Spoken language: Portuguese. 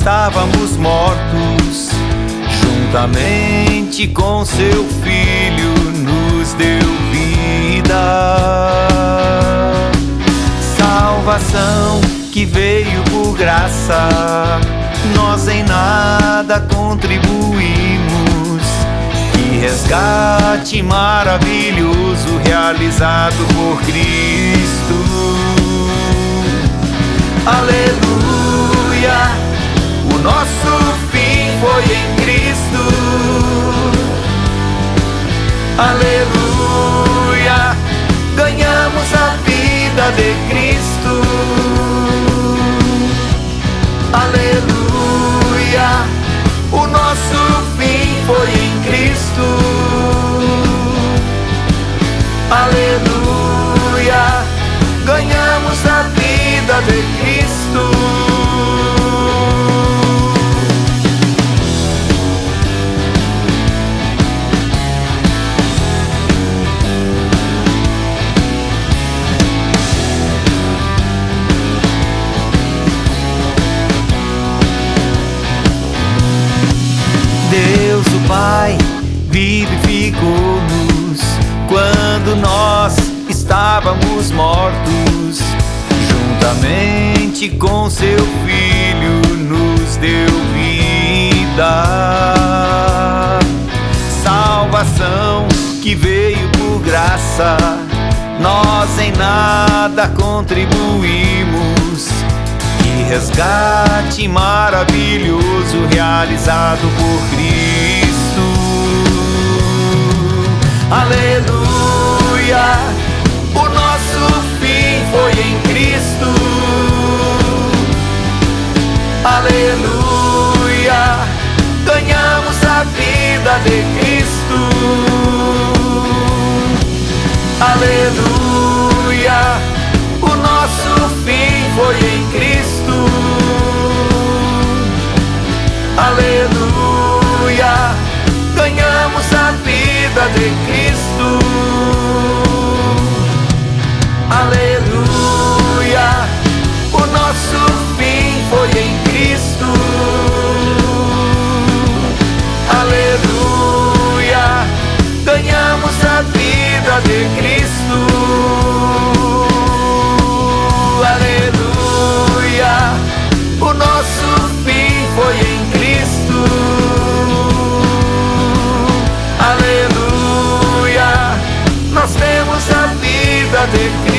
estávamos mortos, juntamente com seu filho nos deu vida. Salvação que veio por graça, nós em nada contribuímos. Que resgate maravilhoso realizado por Cristo. Aleluia, nosso fim foi em Cristo. Aleluia, ganhamos a vida de Cristo. Aleluia, o nosso fim foi em Cristo. Aleluia, ganhamos a vida de Cristo. Pai vivificou-nos quando nós estávamos mortos. Juntamente com seu Filho nos deu vida. Salvação que veio por graça, nós em nada contribuímos. Resgate maravilhoso realizado por Cristo. Aleluia, o nosso fim foi em Cristo. Aleluia, ganhamos a vida de Cristo. Aleluia, vida Aleluia,